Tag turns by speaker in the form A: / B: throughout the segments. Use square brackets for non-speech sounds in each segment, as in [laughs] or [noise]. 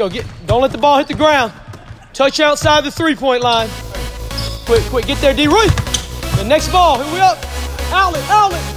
A: go. Get, don't let the ball hit the ground. Touch outside the three point line. Quick, quick, get there, D. Roy. The next ball, here we up. Outlet, outlet.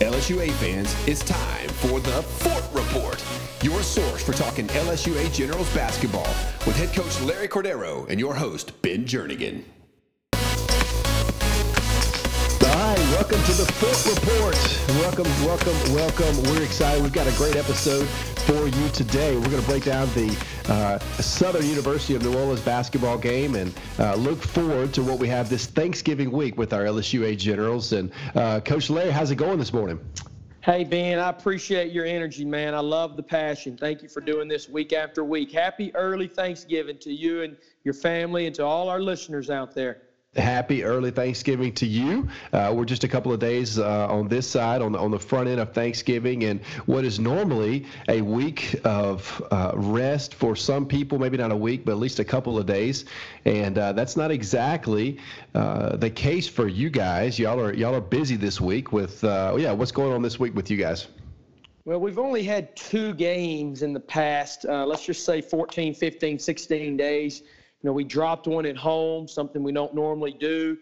B: LSUA fans, it's time for the Fort Report, your source for talking LSUA Generals basketball with head coach Larry Cordaro and your host, Ben Jernigan.
C: Welcome to the Fort Report. Welcome, welcome, welcome. We're excited. We've got a great episode for you today. We're going to break down the uh, Southern University of New Orleans basketball game and uh, look forward to what we have this Thanksgiving week with our LSUA Generals. And uh, Coach Larry, how's it going this morning?
A: Hey, Ben, I appreciate your energy, man. I love the passion. Thank you for doing this week after week. Happy early Thanksgiving to you and your family and to all our listeners out there.
C: Happy early Thanksgiving to you. Uh, we're just a couple of days uh, on this side, on the, on the front end of Thanksgiving, and what is normally a week of uh, rest for some people, maybe not a week, but at least a couple of days. And uh, that's not exactly uh, the case for you guys. Y'all are y'all are busy this week with uh, yeah. What's going on this week with you guys?
A: Well, we've only had two games in the past, let's just say 14, 15, 16 days. You know, we dropped one at home, something we don't normally do.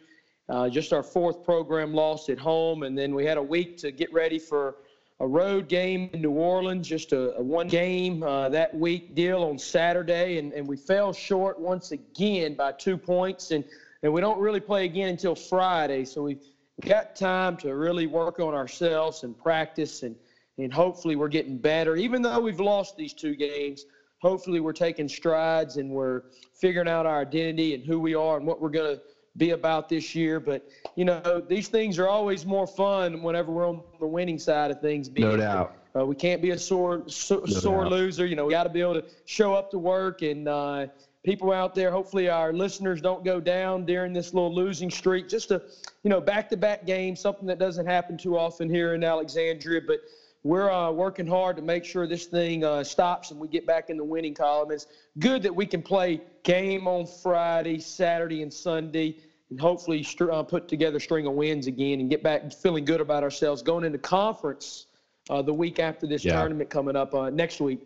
A: Uh, just our fourth program loss at home, and then we had a week to get ready for a road game in New Orleans, just a, a one game uh, that week deal on Saturday, and, and we fell short once again by two points, and, and we don't really play again until Friday, so we've got time to really work on ourselves and practice, and, and hopefully we're getting better. Even though we've lost these two games, hopefully we're taking strides and we're figuring out our identity and who we are and what we're going to be about this year. But you know, these things are always more fun whenever we're on the winning side of things.
C: No doubt.
A: Uh, we can't be a sore so, no sore doubt. loser. You know, we got to be able to show up to work and. Uh, people out there, hopefully our listeners don't go down during this little losing streak. Just a, you know, back-to-back game, something that doesn't happen too often here in Alexandria. But we're uh, working hard to make sure this thing uh, stops and we get back in the winning column. It's good that we can play game on Friday, Saturday, and Sunday, and hopefully uh, put together a string of wins again and get back feeling good about ourselves going into conference uh, the week after this yeah. tournament coming up uh, next week.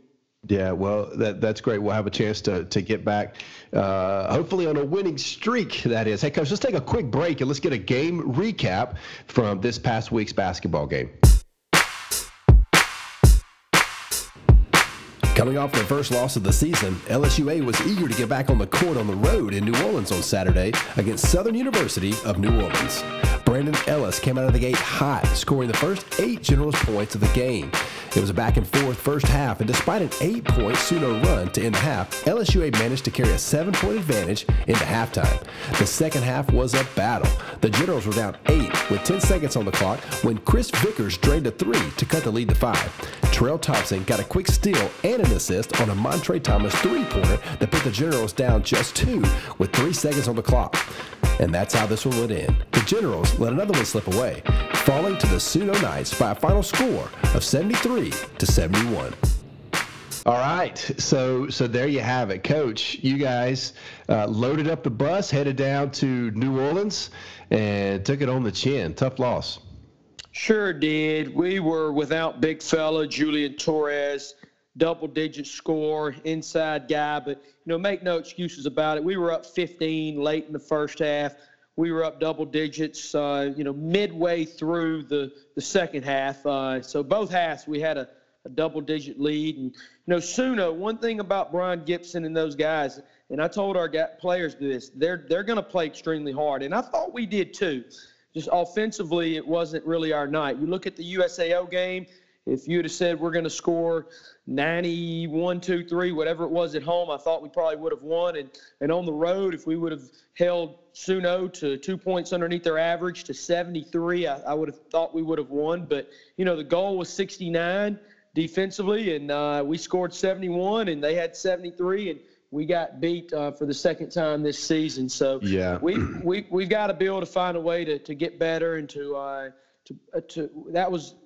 C: Yeah, well, that that's great. We'll have a chance to to get back, uh, hopefully on a winning streak. That is. Hey, coach, let's take a quick break and let's get a game recap from this past week's basketball game.
B: Coming off their first loss of the season, LSUA was eager to get back on the court on the road in New Orleans on Saturday against Southern University of New Orleans. Brandon Ellis came out of the gate hot, scoring the first eight Generals points of the game. It was a back and forth first half, and despite an eight point Suno run to end the half, LSUA managed to carry a seven point advantage into halftime. The second half was a battle. The Generals were down eight with 10 seconds on the clock when Chris Vickers drained a three to cut the lead to five. Terrell Thompson got a quick steal and an assist on a Montre Thomas three pointer that put the Generals down just two with three seconds on the clock. And that's how this one would end. The Generals let another one slip away, falling to the Suno Knights by a final score of 73 to 71.
C: All right, so so there you have it, Coach. You guys uh, loaded up the bus, headed down to New Orleans, and took it on the chin. Tough loss.
A: Sure did. We were without big fella Julian Torres, double digit score, inside guy, but you know, make no excuses about it. We were up 15 late in the first half. We were up double digits, uh, you know, midway through the, the second half. Uh, so both halves we had a, a double digit lead. And, you know, Suno, one thing about Brian Gibson and those guys, and I told our players this, they're, they're going to play extremely hard. And I thought we did too. Just offensively, it wasn't really our night. You look at the USAO game, if you'd have said we're going to score 91, 2, 3, whatever it was at home, I thought we probably would have won. And, and on the road, if we would have held Suno to two points underneath their average to 73, I, I would have thought we would have won. But, you know, the goal was 69 defensively, and uh, we scored 71, and they had 73. And we got beat uh, for the second time this season. So
C: yeah,
A: we we we've got to be able to find a way to, to get better and to uh, to uh, to that was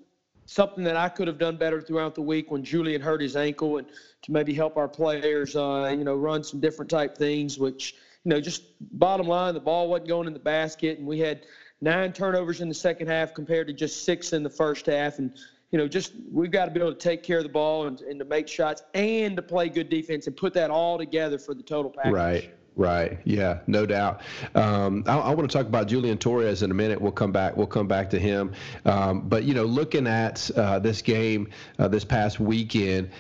A: something that I could have done better throughout the week when Julian hurt his ankle and to maybe help our players, uh, you know, run some different type things, which you know, just bottom line, the ball wasn't going in the basket, and we had nine turnovers in the second half compared to just six in the first half. And you know, just we've got to be able to take care of the ball and, and to make shots and to play good defense and put that all together for the total package.
C: Right. Right. Yeah. No doubt. Um, I, I, want to talk about Julian Torres in a minute. We'll come back. We'll come back to him. Um, but you know, looking at uh, this game uh, this past weekend.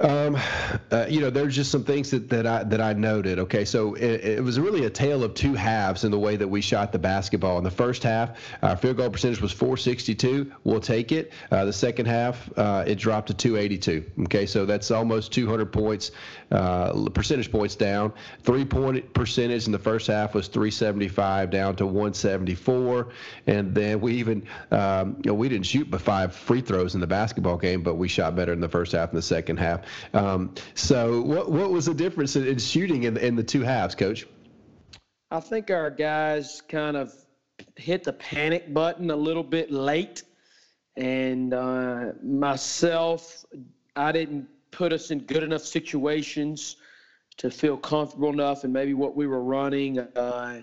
C: Um, [sighs] uh, you know, there's just some things that, that I that I noted. Okay, so it, it, was really a tale of two halves in the way that we shot the basketball. In the first half, our field goal percentage was 462. We'll take it. Uh, the second half, uh, it dropped to 282. Okay, so that's almost 200 points, uh, percentage points down. Three point percentage in the first half was 375 down to 174, and then we even um, you know we didn't shoot but five free throws in the basketball game, but we shot better in the first half and the second half. Um, so, what what was the difference in, in shooting in, in the two halves, Coach?
A: I think our guys kind of hit the panic button a little bit late, and uh, myself, I didn't put us in good enough situations to feel comfortable enough, and maybe what we were running. Uh,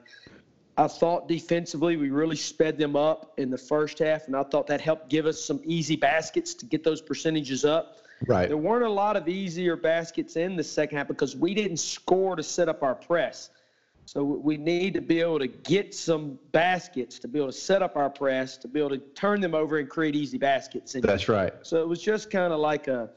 A: I thought defensively we really sped them up in the first half, and I thought that helped give us some easy baskets to get those percentages up.
C: Right.
A: There weren't a lot of easier baskets in the second half because we didn't score to set up our press. So we need to be able to get some baskets to be able to set up our press, to be able to turn them over and create easy baskets. And
C: That's right.
A: So it was just kind of like a,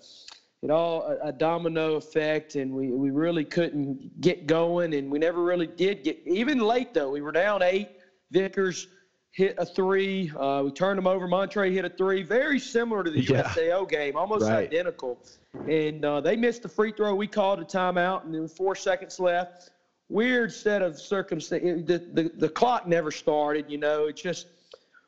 A: it all a, a, domino effect, and we, we really couldn't get going, and we never really did get even late though. We were down eight. Vickers hit a three. Uh, we turned them over. Montre hit a three, very similar to the yeah. USAO game, almost right. identical. And uh, they missed the free throw. We called a timeout, and there was four seconds left. Weird set of circumstances. The, the, the clock never started, you know. It's just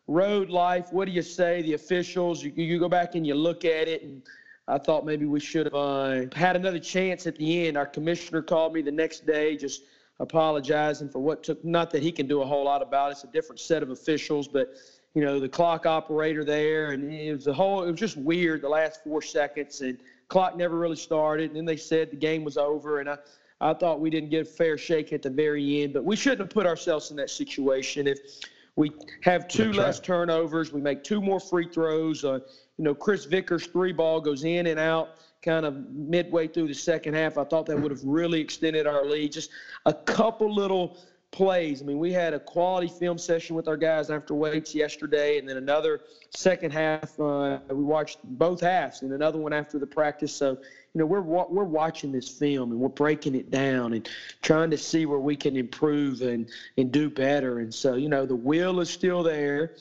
A: road life. What do you say? The officials, you, you go back and you look at it, and I thought maybe we should have uh, had another chance at the end. Our commissioner called me the next day, just – apologizing for what took. Not that he can do a whole lot about it. It's a different set of officials, but you know the clock operator there, and it was a whole. It was just weird the last four seconds, and clock never really started. And then they said the game was over, and I. I thought we didn't get a fair shake at the very end, but we shouldn't have put ourselves in that situation. If we have two less right. turnovers, we make two more free throws. Uh, you know, Chris Vickers' three ball goes in and out kind of midway through the second half. I thought that would have really extended our lead. Just a couple little plays. I mean, we had a quality film session with our guys after weights yesterday, and then another second half. Uh, we watched both halves, and another one after the practice. So, you know, we're we're watching this film and we're breaking it down and trying to see where we can improve and and do better. And so, you know, the will is still there.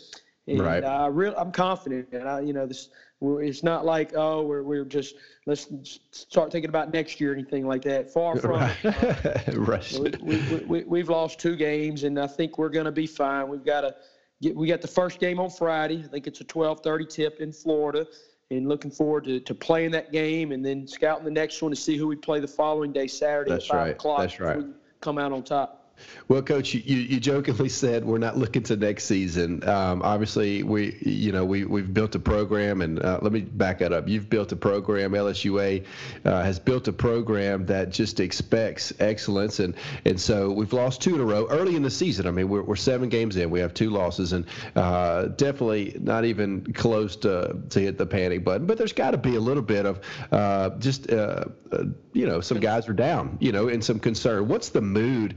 A: And right. I real, I'm confident, and I, you know, this it's not like oh we're we're just let's start thinking about next year or anything like that. Far [laughs] from right.
C: it. [laughs] right.
A: We, we, we, have lost two games, and I think we're going to be fine. We've got to get. We got the first game on Friday. I think it's a 12:30 tip in Florida, and looking forward to, to playing that game, and then scouting the next one to see who we play the following day, Saturday
C: That's
A: at five
C: right.
A: o'clock.
C: That's right.
A: come out on top.
C: Well, Coach, you, you jokingly said we're not looking to next season. Um, obviously, we you know we we've built a program, and uh, let me back that up. You've built a program. LSUA uh, has built a program that just expects excellence, and and so we've lost two in a row early in the season. I mean, we're, we're seven games in. We have two losses, and uh, definitely not even close to to hit the panic button. But there's got to be a little bit of uh, just uh, uh, you know some guys are down, you know, and some concern. What's the mood?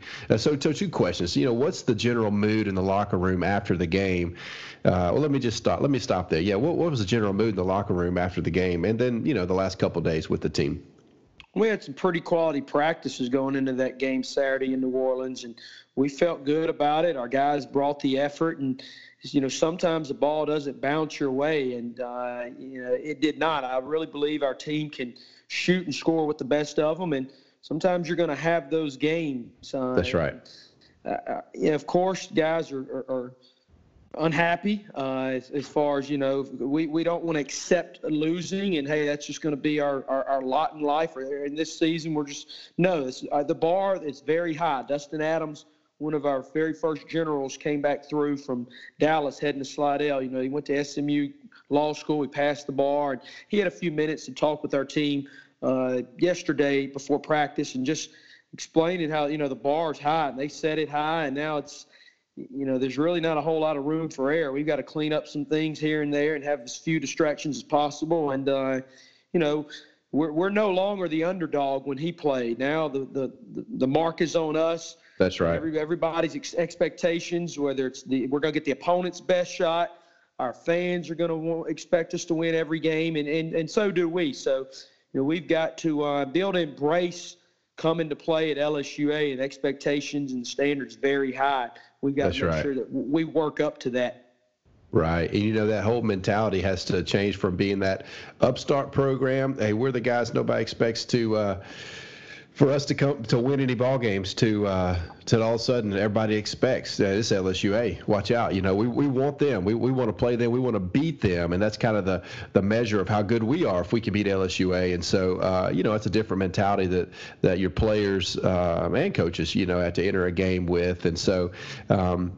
C: So two questions. You know, what's the general mood in the locker room after the game? Uh, well, let me just stop. Let me stop there. Yeah, what, what was the general mood in the locker room after the game, and then you know the last couple days with the team?
A: We had some pretty quality practices going into that game Saturday in New Orleans, and we felt good about it. Our guys brought the effort, and you know sometimes the ball doesn't bounce your way, and uh, you know it did not. I really believe our team can shoot and score with the best of them, and sometimes you're going to have those games.
C: Uh, That's right.
A: Uh, uh, yeah, of course, guys are, are, are unhappy uh, as, as, far as you know. We, we don't want to accept losing, and hey, that's just going to be our, our, our, lot in life. Or in this season, we're just no. Uh, the bar is very high. Dustin Adams, one of our very first generals, came back through from Dallas heading to Slidell. You know, he went to SMU Law School. He passed the bar, and he had a few minutes to talk with our team uh, yesterday before practice and just explaining how you know the bar is high and they set it high, and now it's you know there's really not a whole lot of room for error. We've got to clean up some things here and there and have as few distractions as possible. And uh, you know we're we're no longer the underdog when he played. Now the the the mark is on us.
C: That's right.
A: Every, everybody's ex- expectations, whether it's the we're going to get the opponent's best shot, our fans are going to expect us to win every game, and and and so do we. So you know we've got to uh, be able to embrace coming to play at LSUA and expectations and standards very high. We've got
C: That's
A: to make
C: right.
A: sure that we work up to that.
C: Right. And you know, that whole mentality has to change from being that upstart program. Hey, we're the guys nobody expects to, uh, for us to come to win any ball games to uh, to all of a sudden everybody expects uh, this LSUA. Watch out, you know we, we want them. We, we want to play them. We want to beat them, and that's kind of the the measure of how good we are if we can beat LSUA. And so uh, you know it's a different mentality that that your players um, and coaches you know have to enter a game with. And so um,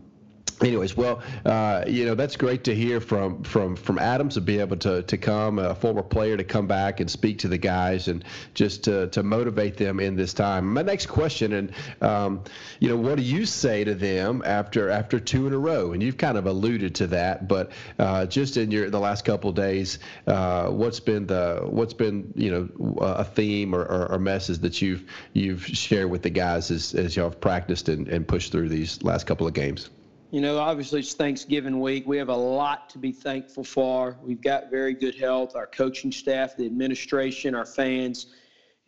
C: Anyways, well, uh, you know that's great to hear from from from Adam to be able to to come, a former player, to come back and speak to the guys and just to, to motivate them in this time. My next question, and um, you know, what do you say to them after after two in a row? And you've kind of alluded to that, but uh, just in your the last couple of days, uh, what's been the what's been you know a theme or, or, or message that you've you've shared with the guys as as y'all have practiced and, and pushed through these last couple of games?
A: You know, obviously it's Thanksgiving week. We have a lot to be thankful for. We've got very good health. Our coaching staff, the administration, our fans.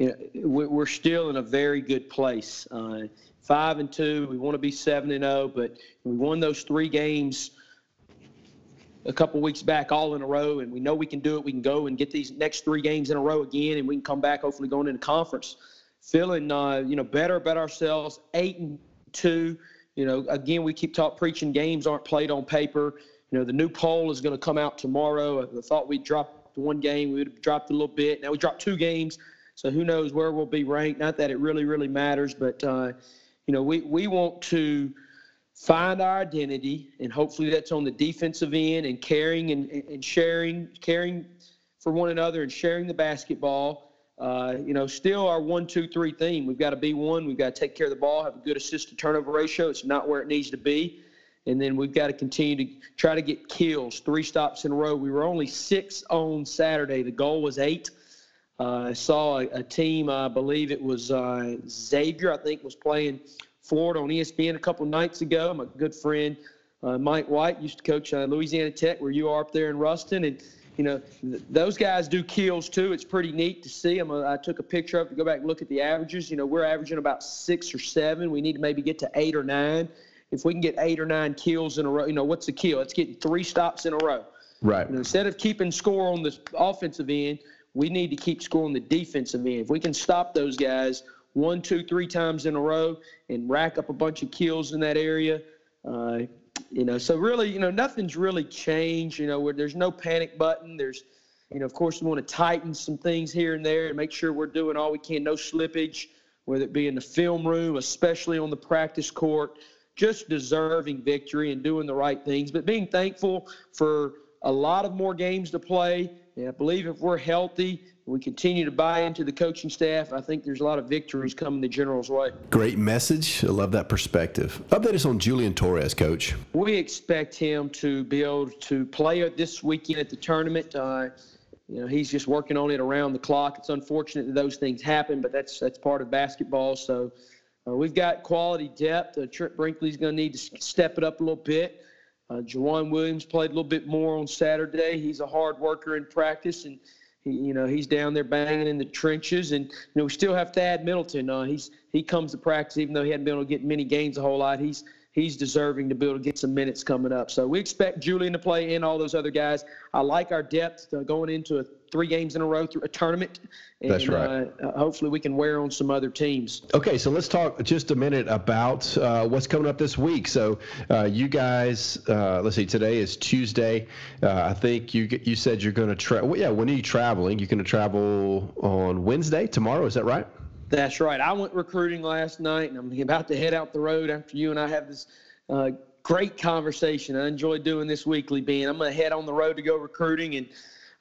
A: You know, we're still in a very good place. Uh, five and two. We want to be seven and zero, but we won those three games a couple weeks back all in a row, and we know we can do it. We can go and get these next three games in a row again, and we can come back hopefully going into conference feeling uh, you know better about ourselves. Eight and two. You know, again, we keep talk preaching games aren't played on paper. You know, the new poll is going to come out tomorrow. I thought we'd dropped one game, we would have dropped a little bit. Now we dropped two games, so who knows where we'll be ranked? Not that it really, really matters, but uh, you know, we we want to find our identity, and hopefully that's on the defensive end and caring and, and sharing, caring for one another and sharing the basketball. Uh, you know, still our one, two, three theme. We've got to be one. We've got to take care of the ball, have a good assist to turnover ratio. It's not where it needs to be. And then we've got to continue to try to get kills, three stops in a row. We were only six on Saturday. The goal was eight. Uh, I saw a, a, team, I believe it was uh, Xavier, I think, was playing Florida on ESPN a couple nights ago. My good friend uh, Mike White used to coach uh, Louisiana Tech, where you are up there in Ruston, and you know th- those guys do kills too. It's pretty neat to see them. I took a picture of it to go back and look at the averages. You know, we're averaging about six or seven. We need to maybe get to eight or nine. If we can get eight or nine kills in a row, you know, what's the kill? It's getting three stops in a row.
C: Right.
A: You know, instead of keeping score on the offensive end, we need to keep score on the defensive end. If we can stop those guys one, two, three times in a row and rack up a bunch of kills in that area. Uh, you know, so really, you know, nothing's really changed. You know, where there's no panic button. There's, you know, of course, we want to tighten some things here and there and make sure we're doing all we can. No slippage, whether it be in the film room, especially on the practice court. Just deserving victory and doing the right things, but being thankful for a lot of more games to play. And I believe if we're healthy, we continue to buy into the coaching staff. I think there's a lot of victories coming the General's way.
B: Great message. I love that perspective. Update us on Julian Torres, Coach.
A: We expect him to be able to play this weekend at the tournament. Uh, you know, he's just working on it around the clock. It's unfortunate that those things happen, but that's that's part of basketball. So uh, we've got quality depth. Uh, Trent Brinkley's going to need to step it up a little bit. Uh, Jawan Williams played a little bit more on Saturday. He's a hard worker in practice, and he, you know he's down there banging in the trenches. And you know we still have Thad Middleton. Uh, he's he comes to practice even though he hadn't been able to get many games a whole lot. He's he's deserving to be able to get some minutes coming up. So we expect Julian to play and all those other guys. I like our depth uh, going into a three games in a row through a tournament. And,
C: That's right.
A: Uh, hopefully we can wear on some other teams.
C: Okay, so let's talk just a minute about uh, what's coming up this week. So uh, you guys, uh, let's see, today is Tuesday. Uh, I think you you said you're going to travel. Well, yeah, when are you traveling? You're going to travel on Wednesday, tomorrow. Is that right?
A: That's right. I went recruiting last night, and I'm about to head out the road after you and I have this uh, great conversation. I enjoy doing this weekly, Ben. I'm going to head on the road to go recruiting, and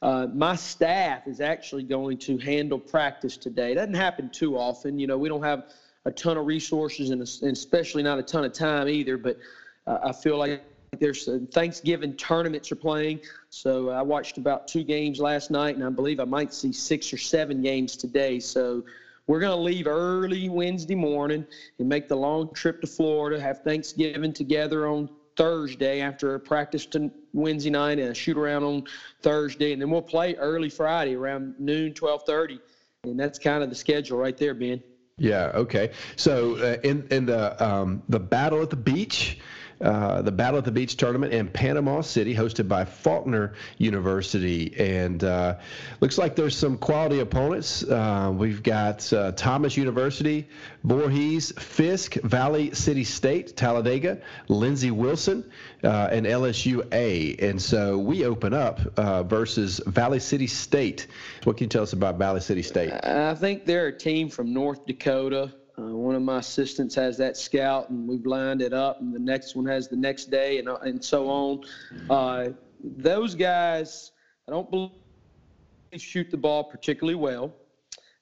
A: uh, my staff is actually going to handle practice today. It doesn't happen too often. You know, we don't have a ton of resources and, especially not a ton of time either. But uh, I feel like there's Thanksgiving tournaments are playing. So I watched about two games last night, and I believe I might see six or seven games today. So we're going to leave early Wednesday morning and make the long trip to Florida, have Thanksgiving together on Thursday after a practice to Wednesday night and a shoot around on Thursday, and then we'll play early Friday around noon, 12:30, and that's kind of the schedule right there, Ben.
C: Yeah. Okay. So uh, in in the um, the battle at the beach. Uh, the Battle at the Beach tournament in Panama City, hosted by Faulkner University. And uh, looks like there's some quality opponents. Uh, we've got uh, Thomas University, Voorhees, Fisk, Valley City State, Talladega, Lindsey Wilson, uh, and LSU A. And so we open up versus Valley City State. What can you tell us about Valley City State?
A: I think they're a team from North Dakota. One of my assistants has that scout, and we've lined it up, and the next one has the next day, and, uh, and so on. Uh, those guys, I don't believe shoot the ball particularly well.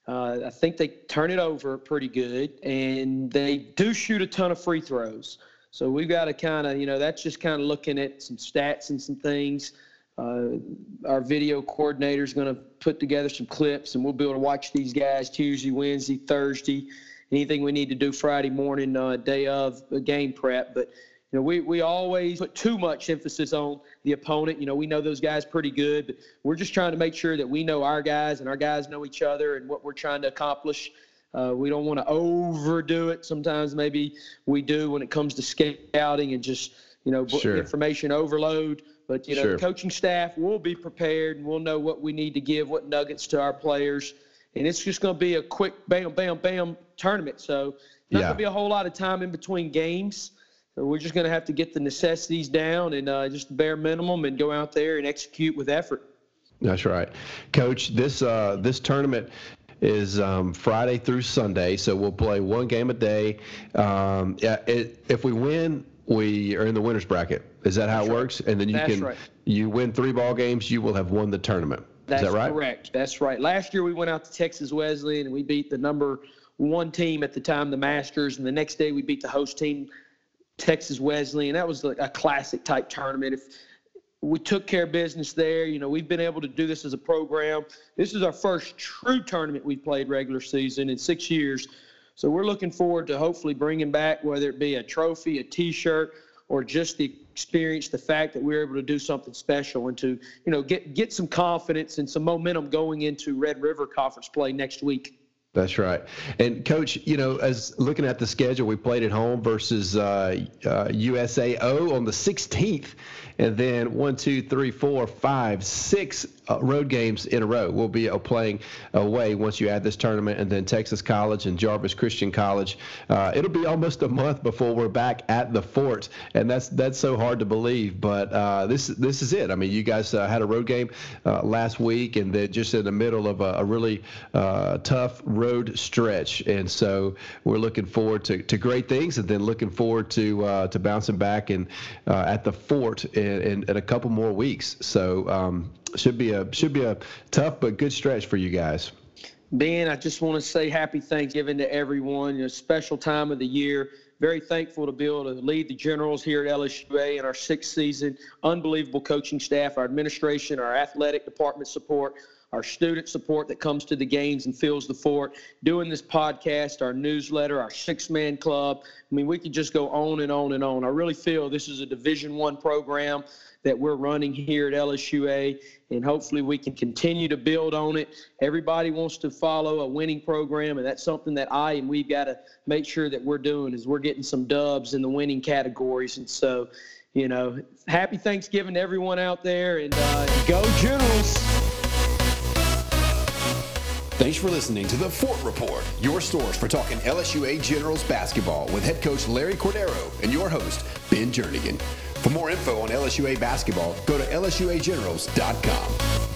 A: Uh, I think they turn it over pretty good, and they do shoot a ton of free throws. So we've got to kind of, you know, that's just kind of looking at some stats and some things. Uh, our video coordinator is going to put together some clips, and we'll be able to watch these guys Tuesday, Wednesday, Thursday, anything we need to do Friday morning, uh, day of game prep. But you know, we, we always put too much emphasis on the opponent. You know, we know those guys pretty good, but we're just trying to make sure that we know our guys and our guys know each other and what we're trying to accomplish. Uh, we don't want to overdo it. Sometimes maybe we do when it comes to scouting and just you know sure. information overload. But you know, sure. the coaching staff will be prepared and we'll know what we need to give, what nuggets to our players and it's just going to be a quick bam, bam, bam tournament. So not yeah. going to be a whole lot of time in between games. So we're just going to have to get the necessities down and uh, just the bare minimum and go out there and execute with effort.
C: That's right, Coach. This uh, this tournament is um, Friday through Sunday, so we'll play one game a day. Um, it, if we win, we are in the winners bracket. Is that how That's it right. works? And then you That's can right. you win three ball games, you will have won the tournament.
A: That's
C: that right?
A: correct. That's right. Last year we went out to Texas Wesleyan and we beat the number one team at the time, the Masters, and the next day we beat the host team, Texas Wesleyan. That was a classic type tournament. If we took care of business there, you know, we've been able to do this as a program. This is our first true tournament we've played regular season in six years. So we're looking forward to hopefully bringing back whether it be a trophy, a T-shirt, or just the experience, the fact that we are able to do something special and to, you know, get get some confidence and some momentum going into Red River Conference play next week.
C: That's right. And coach, you know, as looking at the schedule, we played at home versus uh, uh, USAO on the 16th, and then one, two, three, four, five, six uh, road games in a row. We'll be uh, playing away once you add this tournament, and then Texas College and Jarvis Christian College. Uh, it'll be almost a month before we're back at the fort, and that's that's so hard to believe. But uh, this this is it. I mean, you guys had a road game last week, and then just in the middle of a, a really tough road stretch, and so we're looking forward to, to great things, and then looking forward to to bouncing back and at the fort in, in, in, a couple more weeks. So. Um, should be a should be a tough but good stretch for you guys.
A: Ben, I just want to say happy Thanksgiving to everyone. A special time of the year. Very thankful to be able to lead the Generals here at LSUA in our sixth season. Unbelievable coaching staff, our administration, our athletic department support, our student support that comes to the games and fills the fort, doing this podcast, our newsletter, our six-man club. I mean, we could just go on and on and on. I really feel this is a Division One program that we're running here at LSUA, and hopefully we can continue to build on it. Everybody wants to follow a winning program, and that's something that I and we've got to make sure that we're doing is we're getting some dubs in the winning categories. And so, you know, happy Thanksgiving to everyone out there, and uh, go Generals!
B: Thanks for listening to the Fort Report, your source for talking LSUA Generals basketball with head coach Larry Cordaro and your host, Ben Jernigan. For more info on LSUA basketball, go to lsuagenerals.com.